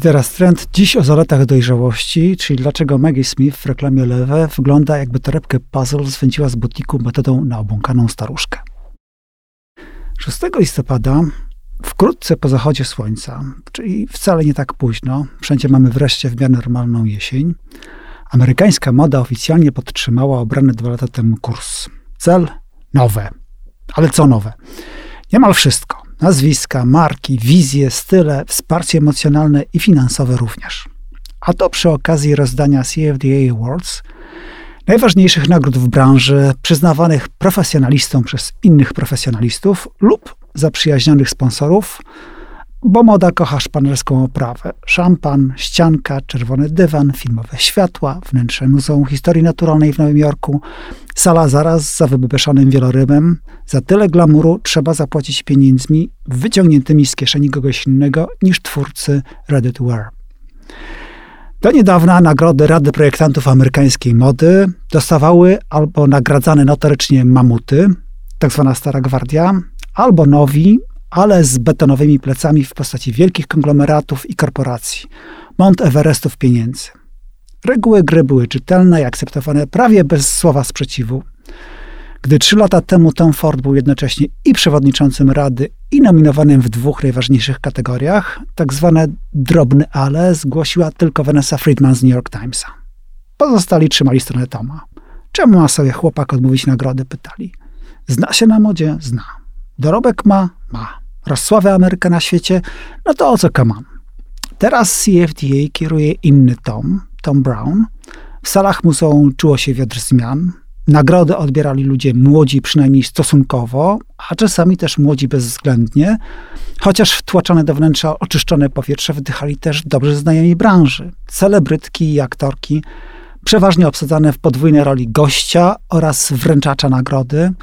Jaki teraz trend? Dziś o zaletach dojrzałości, czyli dlaczego Maggie Smith w reklamie Lewe wygląda jakby torebkę puzzle zwędziła z butiku metodą na obłąkaną staruszkę. 6 listopada, wkrótce po zachodzie słońca, czyli wcale nie tak późno, wszędzie mamy wreszcie w miarę normalną jesień, amerykańska moda oficjalnie podtrzymała obrany dwa lata temu kurs. Cel? Nowe. Ale co nowe? Niemal wszystko. Nazwiska, marki, wizje, style, wsparcie emocjonalne i finansowe również. A to przy okazji rozdania CFDA Awards, najważniejszych nagród w branży, przyznawanych profesjonalistom przez innych profesjonalistów lub zaprzyjaźnionych sponsorów, bo moda kocha szpanerską oprawę. Szampan, ścianka, czerwony dywan, filmowe światła, wnętrze Muzeum Historii Naturalnej w Nowym Jorku, sala zaraz za wybeszonym wielorybem. Za tyle glamuru trzeba zapłacić pieniędzmi wyciągniętymi z kieszeni kogoś innego niż twórcy Ready Wear. Do niedawna nagrody Rady Projektantów Amerykańskiej Mody dostawały albo nagradzane notorycznie mamuty, tak zwana Stara Gwardia, albo nowi, ale z betonowymi plecami w postaci wielkich konglomeratów i korporacji, Mount Everestów pieniędzy. Reguły gry były czytelne i akceptowane prawie bez słowa sprzeciwu. Gdy trzy lata temu Tom Ford był jednocześnie i przewodniczącym Rady, i nominowanym w dwóch najważniejszych kategoriach, tak zwane drobne ale zgłosiła tylko Vanessa Friedman z New York Timesa. Pozostali trzymali stronę Toma. Czemu ma sobie chłopak odmówić nagrody? Pytali. Zna się na modzie? Zna. Dorobek ma? Ma rozsławę Amerykę na świecie, no to o co kaman? Teraz CFDA kieruje inny Tom, Tom Brown. W salach muzeum czuło się wiatr zmian. Nagrody odbierali ludzie młodzi przynajmniej stosunkowo, a czasami też młodzi bezwzględnie, chociaż wtłaczane do wnętrza oczyszczone powietrze wdychali też dobrze znajomi branży. Celebrytki i aktorki, przeważnie obsadzane w podwójnej roli gościa oraz wręczacza nagrody –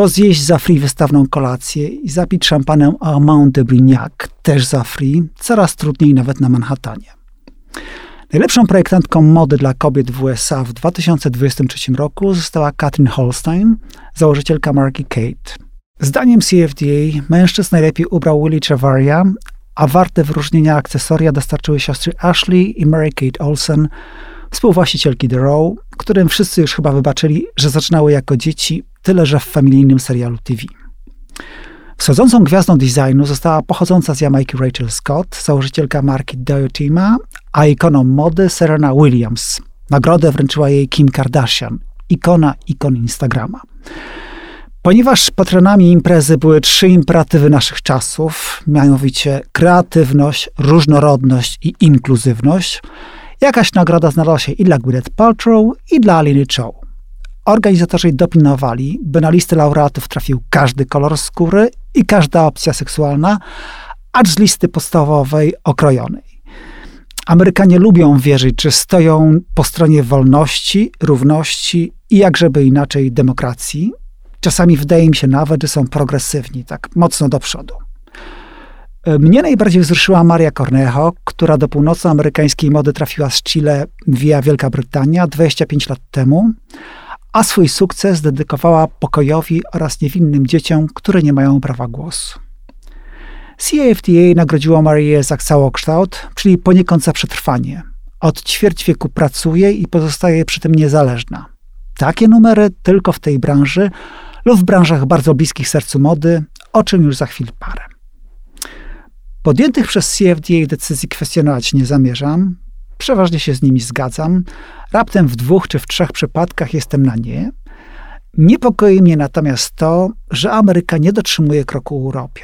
bo zjeść za free wystawną kolację i zapić szampanem Armand de Brignac, też za free, coraz trudniej nawet na Manhattanie. Najlepszą projektantką mody dla kobiet w USA w 2023 roku została Katrin Holstein, założycielka marki Kate. Zdaniem CFDA mężczyzn najlepiej ubrał Willie Chavaria, a warte wyróżnienia akcesoria dostarczyły siostry Ashley i Mary Kate Olsen, współwłaścicielki The Row, którym wszyscy już chyba wybaczyli, że zaczynały jako dzieci tyle że w familijnym serialu TV. Wschodzącą gwiazdą designu została pochodząca z Jamajki Rachel Scott, założycielka marki Diotima, a ikoną mody Serena Williams. Nagrodę wręczyła jej Kim Kardashian, ikona ikon Instagrama. Ponieważ patronami imprezy były trzy imperatywy naszych czasów, mianowicie kreatywność, różnorodność i inkluzywność, jakaś nagroda znalazła się i dla Gwyneth Paltrow, i dla Aliny Chow. Organizatorzy dopilnowali, by na listę laureatów trafił każdy kolor skóry i każda opcja seksualna, acz z listy podstawowej okrojonej. Amerykanie lubią wierzyć, że stoją po stronie wolności, równości i jakżeby inaczej demokracji. Czasami wydaje mi się nawet, że są progresywni, tak mocno do przodu. Mnie najbardziej wzruszyła Maria Cornejo, która do północnoamerykańskiej mody trafiła z Chile via Wielka Brytania 25 lat temu, a swój sukces dedykowała pokojowi oraz niewinnym dzieciom, które nie mają prawa głosu. CAFTA nagrodziło Marię za całokształt, czyli poniekąd za przetrwanie. Od ćwierć wieku pracuje i pozostaje przy tym niezależna. Takie numery tylko w tej branży lub w branżach bardzo bliskich sercu mody, o czym już za chwilę parę. Podjętych przez CFDA decyzji kwestionować nie zamierzam, przeważnie się z nimi zgadzam, Raptem w dwóch czy w trzech przypadkach jestem na nie. Niepokoi mnie natomiast to, że Ameryka nie dotrzymuje kroku Europie.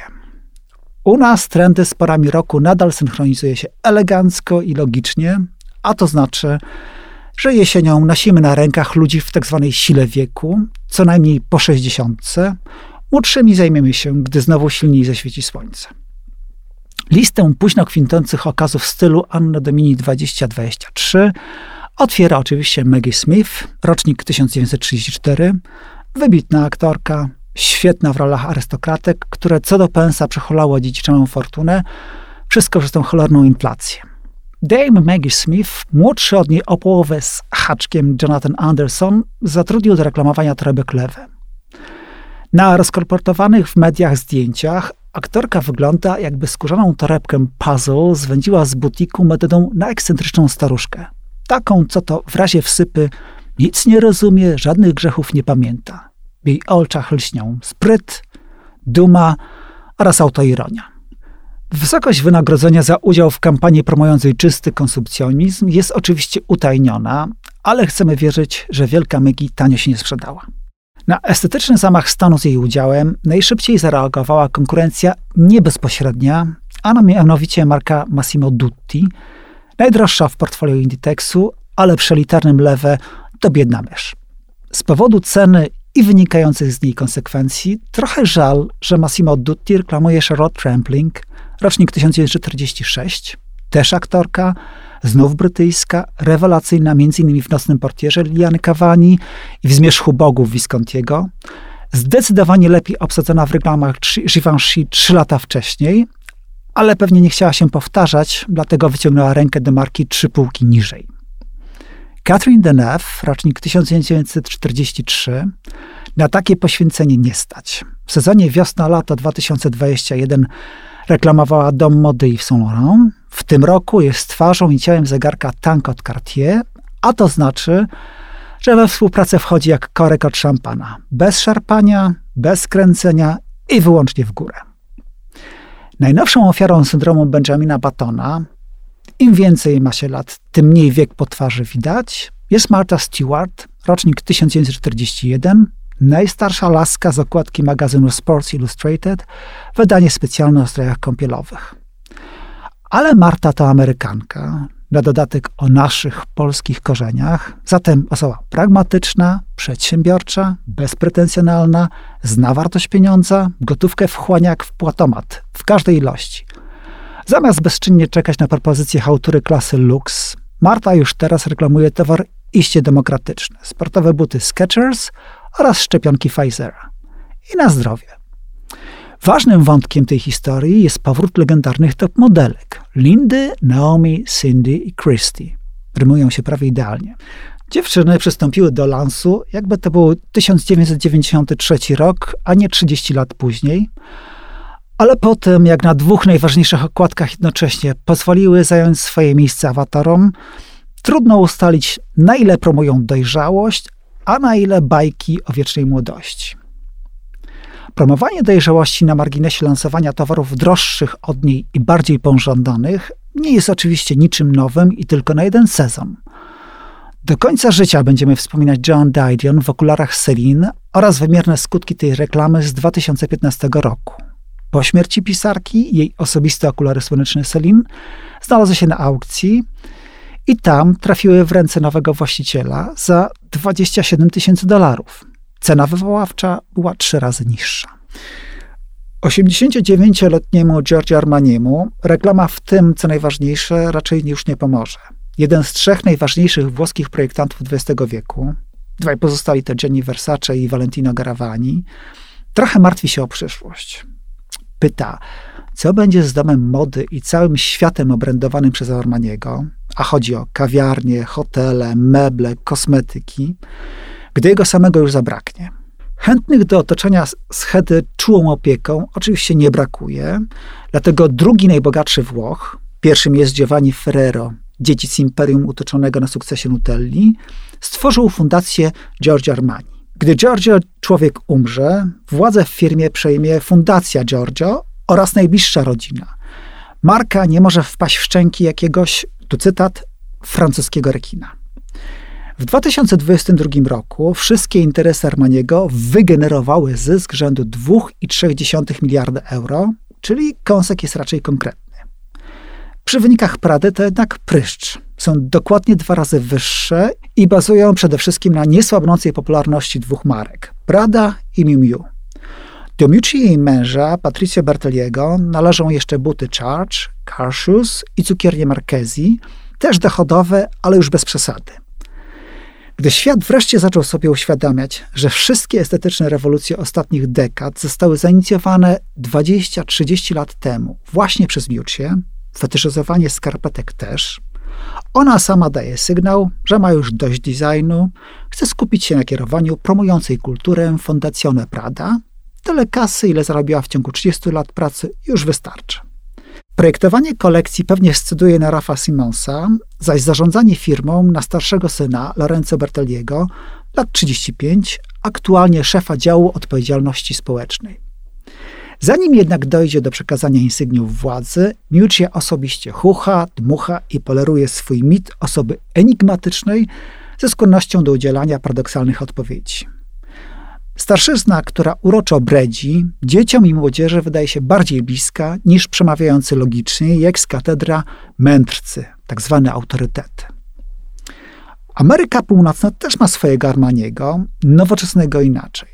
U nas trendy z porami roku nadal synchronizuje się elegancko i logicznie, a to znaczy, że jesienią nosimy na rękach ludzi w tzw. Tak sile wieku, co najmniej po 60. Młodszymi zajmiemy się, gdy znowu silniej zaświeci słońce. Listę późno kwintących okazów stylu Anno Domini 2023 Otwiera oczywiście Maggie Smith, rocznik 1934, wybitna aktorka, świetna w rolach arystokratek, które co do pensa przecholało dziedziczoną fortunę, wszystko przez tą cholerną inflację. Dame Maggie Smith, młodszy od niej o połowę z haczkiem Jonathan Anderson, zatrudnił do reklamowania torebek lewe. Na rozkolportowanych w mediach zdjęciach Aktorka wygląda, jakby skórzaną torebkę puzzle zwędziła z butiku metodą na ekscentryczną staruszkę. Taką, co to w razie wsypy nic nie rozumie, żadnych grzechów nie pamięta. W jej oczach lśnią spryt, duma oraz autoironia. Wysokość wynagrodzenia za udział w kampanii promującej czysty konsumpcjonizm jest oczywiście utajniona, ale chcemy wierzyć, że Wielka Mygi tanio się nie sprzedała. Na estetyczny zamach stanu z jej udziałem najszybciej zareagowała konkurencja niebezpośrednia, a mianowicie marka Massimo Dutti, najdroższa w portfolio Inditexu, ale przy elitarnym lewe to biedna mysz. Z powodu ceny i wynikających z niej konsekwencji, trochę żal, że Massimo Dutti reklamuje Charlotte Trampling, rocznik 1946, też aktorka, znów brytyjska, rewelacyjna m.in. w Nocnym Portierze Liliany Cavani i w Zmierzchu Bogów Viscontiego, zdecydowanie lepiej obsadzona w reklamach Givenchy trzy lata wcześniej, ale pewnie nie chciała się powtarzać, dlatego wyciągnęła rękę do marki trzy półki niżej. Catherine Deneuve, rocznik 1943, na takie poświęcenie nie stać. W sezonie wiosna-lato 2021 reklamowała dom mody Yves Saint Laurent. W tym roku jest twarzą i ciałem zegarka Tank od Cartier, a to znaczy, że we współpracę wchodzi jak korek od szampana. Bez szarpania, bez kręcenia i wyłącznie w górę. Najnowszą ofiarą syndromu Benjamina Battona, im więcej ma się lat, tym mniej wiek po twarzy widać, jest Martha Stewart, rocznik 1941, najstarsza laska z okładki magazynu Sports Illustrated, wydanie specjalne o strojach kąpielowych. Ale Marta to Amerykanka, na dodatek o naszych polskich korzeniach, zatem osoba pragmatyczna, przedsiębiorcza, bezpretensjonalna, zna wartość pieniądza, gotówkę wchłania jak w płatomat, w każdej ilości. Zamiast bezczynnie czekać na propozycję hałtury klasy Lux, Marta już teraz reklamuje towar iście demokratyczny. Sportowe buty Skechers oraz szczepionki Pfizera. I na zdrowie. Ważnym wątkiem tej historii jest powrót legendarnych top modelek Lindy, Naomi, Cindy i Christy. Rymują się prawie idealnie. Dziewczyny przystąpiły do lansu, jakby to był 1993 rok, a nie 30 lat później. Ale potem, jak na dwóch najważniejszych okładkach jednocześnie pozwoliły zająć swoje miejsce awatarom, trudno ustalić, na ile promują dojrzałość, a na ile bajki o wiecznej młodości. Promowanie dojrzałości na marginesie lansowania towarów droższych od niej i bardziej pożądanych nie jest oczywiście niczym nowym i tylko na jeden sezon. Do końca życia będziemy wspominać Joan Didion w okularach Celine oraz wymierne skutki tej reklamy z 2015 roku. Po śmierci pisarki jej osobiste okulary słoneczne Celine znalazły się na aukcji i tam trafiły w ręce nowego właściciela za 27 tysięcy dolarów. Cena wywoławcza była trzy razy niższa. 89-letniemu Giorgio Armaniemu reklama w tym, co najważniejsze, raczej już nie pomoże. Jeden z trzech najważniejszych włoskich projektantów XX wieku, dwaj pozostali to Gianni Versace i Valentino Garavani, trochę martwi się o przyszłość. Pyta, co będzie z domem mody i całym światem obrędowanym przez Armaniego, a chodzi o kawiarnie, hotele, meble, kosmetyki, gdy jego samego już zabraknie. Chętnych do otoczenia schedy czułą opieką oczywiście nie brakuje, dlatego drugi najbogatszy Włoch, pierwszym jest Giovanni Ferrero, dziedzic imperium utoczonego na sukcesie Nutelli, stworzył fundację Giorgio Armani. Gdy Giorgio człowiek umrze, władzę w firmie przejmie Fundacja Giorgio oraz najbliższa rodzina. Marka nie może wpaść w szczęki jakiegoś, tu cytat, francuskiego rekina. W 2022 roku wszystkie interesy Armaniego wygenerowały zysk rzędu 2,3 miliarda euro, czyli kąsek jest raczej konkretny. Przy wynikach Prady to jednak pryszcz. Są dokładnie dwa razy wyższe i bazują przede wszystkim na niesłabnącej popularności dwóch marek Prada i Miu Miu. Do Miucci i jej męża, Patricia Berteliego, należą jeszcze buty Charge, Car Shoes i cukiernie Marchesi, też dochodowe, ale już bez przesady. Gdy świat wreszcie zaczął sobie uświadamiać, że wszystkie estetyczne rewolucje ostatnich dekad zostały zainicjowane 20-30 lat temu właśnie przez Miuccię, fetyszyzowanie skarpetek też, ona sama daje sygnał, że ma już dość designu, chce skupić się na kierowaniu promującej kulturę Fondazione Prada, tyle kasy, ile zarobiła w ciągu 30 lat pracy, już wystarczy. Projektowanie kolekcji pewnie sceduje na Rafa Simonsa, zaś zarządzanie firmą na starszego syna Lorenzo Berteliego, lat 35, aktualnie szefa działu odpowiedzialności społecznej. Zanim jednak dojdzie do przekazania insygniów władzy, Miuccia osobiście chucha, dmucha i poleruje swój mit osoby enigmatycznej ze skłonnością do udzielania paradoksalnych odpowiedzi. Starszyzna, która uroczo bredzi, dzieciom i młodzieży wydaje się bardziej bliska niż przemawiający logicznie, jak z katedra mędrcy, tak zwane autorytety. Ameryka Północna też ma swojego Armaniego, nowoczesnego inaczej.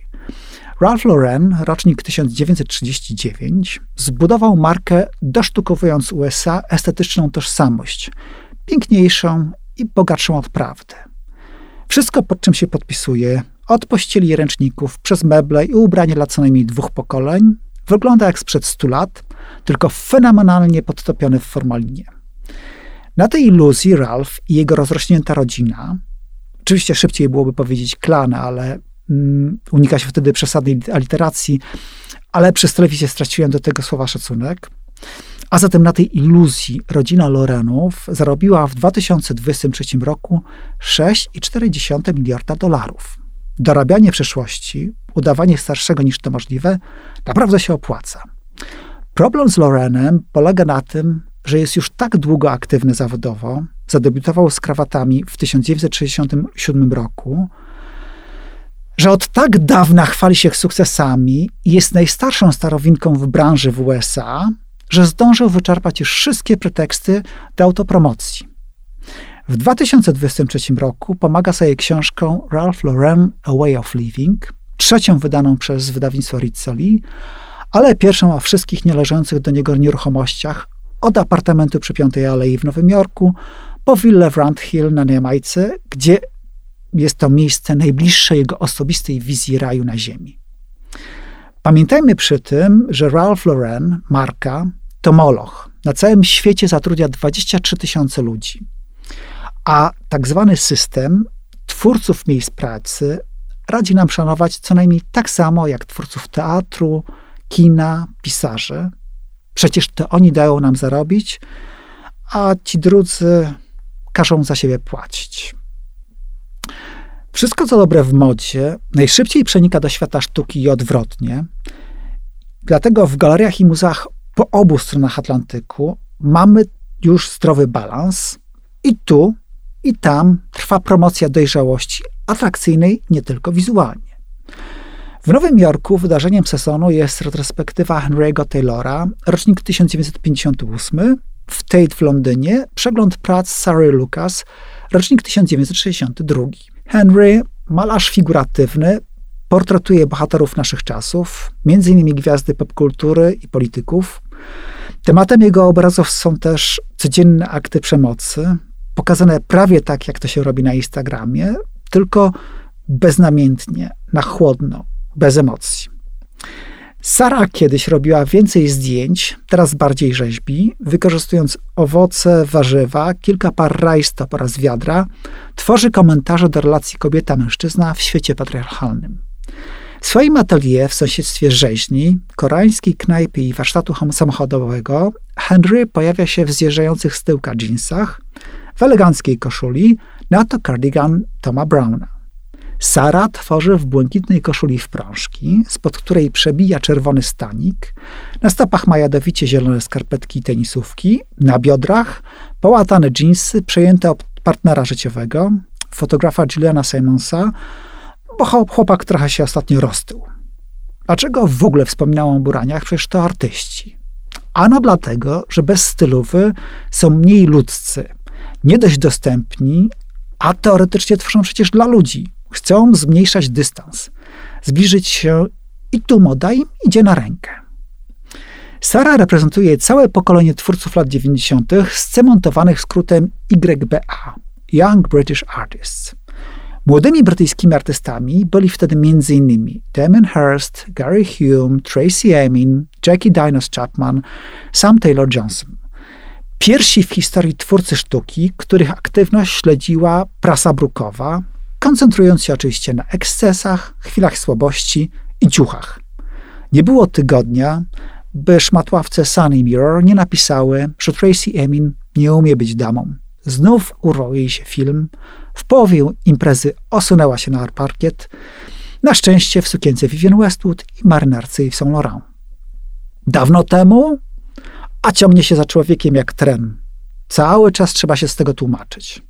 Ralph Lauren, rocznik 1939, zbudował markę, dosztukowując USA estetyczną tożsamość, piękniejszą i bogatszą od prawdy. Wszystko, pod czym się podpisuje, od pościeli ręczników, przez meble i ubranie dla co najmniej dwóch pokoleń, wygląda jak sprzed stu lat, tylko fenomenalnie podtopiony w formalinie. Na tej iluzji Ralph i jego rozrośnięta rodzina, oczywiście szybciej byłoby powiedzieć klan, ale mm, unika się wtedy przesadnej aliteracji, ale przez telewizję straciłem do tego słowa szacunek. A zatem na tej iluzji rodzina Lorenów zarobiła w 2023 roku 6,4 miliarda dolarów. Dorabianie przeszłości, udawanie starszego niż to możliwe, naprawdę się opłaca. Problem z Lorenem polega na tym, że jest już tak długo aktywny zawodowo, zadebiutował z krawatami w 1967 roku, że od tak dawna chwali się sukcesami i jest najstarszą starowinką w branży w USA, że zdążył wyczerpać już wszystkie preteksty do autopromocji. W 2023 roku pomaga sobie książką Ralph Lauren A Way of Living, trzecią wydaną przez wydawnictwo Rizzoli, ale pierwszą o wszystkich nieleżących do niego nieruchomościach od apartamentu przy Piątej Alei w Nowym Jorku po willę w Round Hill na Jamajce, gdzie jest to miejsce najbliższe jego osobistej wizji raju na ziemi. Pamiętajmy przy tym, że Ralph Lauren, marka, to moloch. Na całym świecie zatrudnia 23 tysiące ludzi. A tak zwany system twórców miejsc pracy radzi nam szanować co najmniej tak samo jak twórców teatru, kina, pisarzy. Przecież to oni dają nam zarobić, a ci drudzy każą za siebie płacić. Wszystko, co dobre w modzie, najszybciej przenika do świata sztuki i odwrotnie. Dlatego w galeriach i muzeach po obu stronach Atlantyku mamy już zdrowy balans i tu, i tam trwa promocja dojrzałości atrakcyjnej nie tylko wizualnie. W Nowym Jorku wydarzeniem sezonu jest retrospektywa Henry'ego Taylora, rocznik 1958, w Tate w Londynie przegląd prac Sarah Lucas, rocznik 1962. Henry, malarz figuratywny, portretuje bohaterów naszych czasów, m.in. gwiazdy popkultury i polityków. Tematem jego obrazów są też codzienne akty przemocy, pokazane prawie tak, jak to się robi na Instagramie, tylko beznamiętnie, na chłodno, bez emocji. Sara kiedyś robiła więcej zdjęć, teraz bardziej rzeźbi, wykorzystując owoce, warzywa, kilka par rajstop oraz wiadra, tworzy komentarze do relacji kobieta-mężczyzna w świecie patriarchalnym. W swoim atelier w sąsiedztwie rzeźni, koreańskiej knajpy i warsztatu samochodowego Henry pojawia się w zjeżdżających z tyłka jeansach, w eleganckiej koszuli, na to cardigan Toma Browna. Sara tworzy w błękitnej koszuli w prążki, spod której przebija czerwony stanik, na stopach ma jadowicie zielone skarpetki i tenisówki, na biodrach połatane dżinsy przejęte od partnera życiowego, fotografa Juliana Simonsa, bo chłopak trochę się ostatnio roztył. Dlaczego w ogóle wspominałam o buraniach? Przecież to artyści. Ano dlatego, że bez stylowy są mniej ludzcy, nie dość dostępni, a teoretycznie tworzą przecież dla ludzi. Chcą zmniejszać dystans, zbliżyć się i tu moda im idzie na rękę. Sara reprezentuje całe pokolenie twórców lat 90., scemontowanych skrótem YBA Young British Artists. Młodymi brytyjskimi artystami byli wtedy m.in. Damien Hirst, Gary Hume, Tracy Emin, Jackie Dinos Chapman, Sam Taylor Johnson. Pierwsi w historii twórcy sztuki, których aktywność śledziła prasa brukowa, koncentrując się oczywiście na ekscesach, chwilach słabości i ciuchach. Nie było tygodnia, by szmatławce Sunny Mirror nie napisały, że Tracy Emin nie umie być damą. Znów urwał jej się film. W połowie imprezy osunęła się na parkiet. Na szczęście w sukience Vivienne Westwood i marynarce Yves Saint Laurent. Dawno temu, a ciągnie się za człowiekiem jak tren. Cały czas trzeba się z tego tłumaczyć.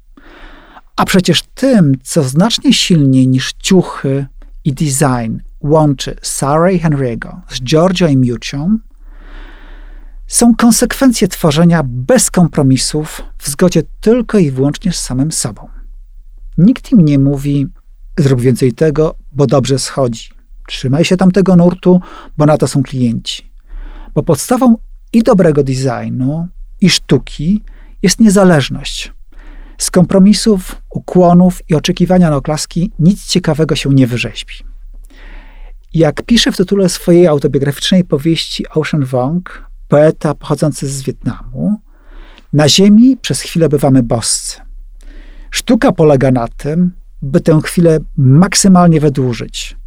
A przecież tym, co znacznie silniej niż ciuchy i design łączy Sarah i Henry'ego z Giorgio i Miucią, są konsekwencje tworzenia bez kompromisów, w zgodzie tylko i wyłącznie z samym sobą. Nikt im nie mówi, zrób więcej tego, bo dobrze schodzi. Trzymaj się tamtego nurtu, bo na to są klienci. Bo podstawą i dobrego designu, i sztuki jest niezależność. Z kompromisów, ukłonów i oczekiwania na oklaski nic ciekawego się nie wyrzeźbi. Jak pisze w tytule swojej autobiograficznej powieści Ocean Wong, poeta pochodzący z Wietnamu, na ziemi przez chwilę bywamy boscy. Sztuka polega na tym, by tę chwilę maksymalnie wydłużyć,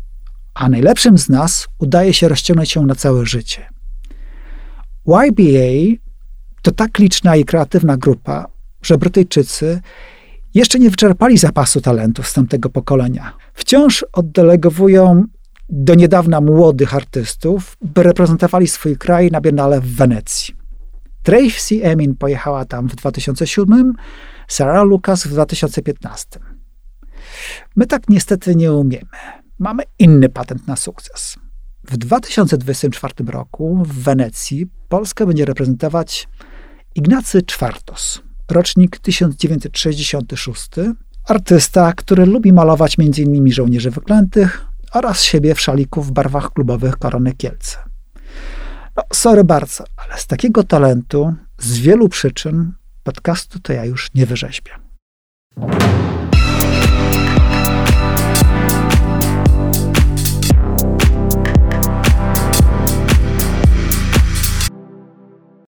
a najlepszym z nas udaje się rozciągnąć ją na całe życie. YBA to tak liczna i kreatywna grupa, że Brytyjczycy jeszcze nie wyczerpali zapasu talentów z tamtego pokolenia. Wciąż oddelegowują do niedawna młodych artystów, by reprezentowali swój kraj na Biennale w Wenecji. Tracy Emin pojechała tam w 2007, Sarah Lucas w 2015. My tak niestety nie umiemy. Mamy inny patent na sukces. W 2024 roku w Wenecji Polskę będzie reprezentować Ignacy Czwartos, rocznik 1966, artysta, który lubi malować m.in. żołnierzy wyklętych oraz siebie w szaliku w barwach klubowych Korony Kielce. No, sorry bardzo, ale z takiego talentu, z wielu przyczyn, podcastu to ja już nie wyrzeźbię.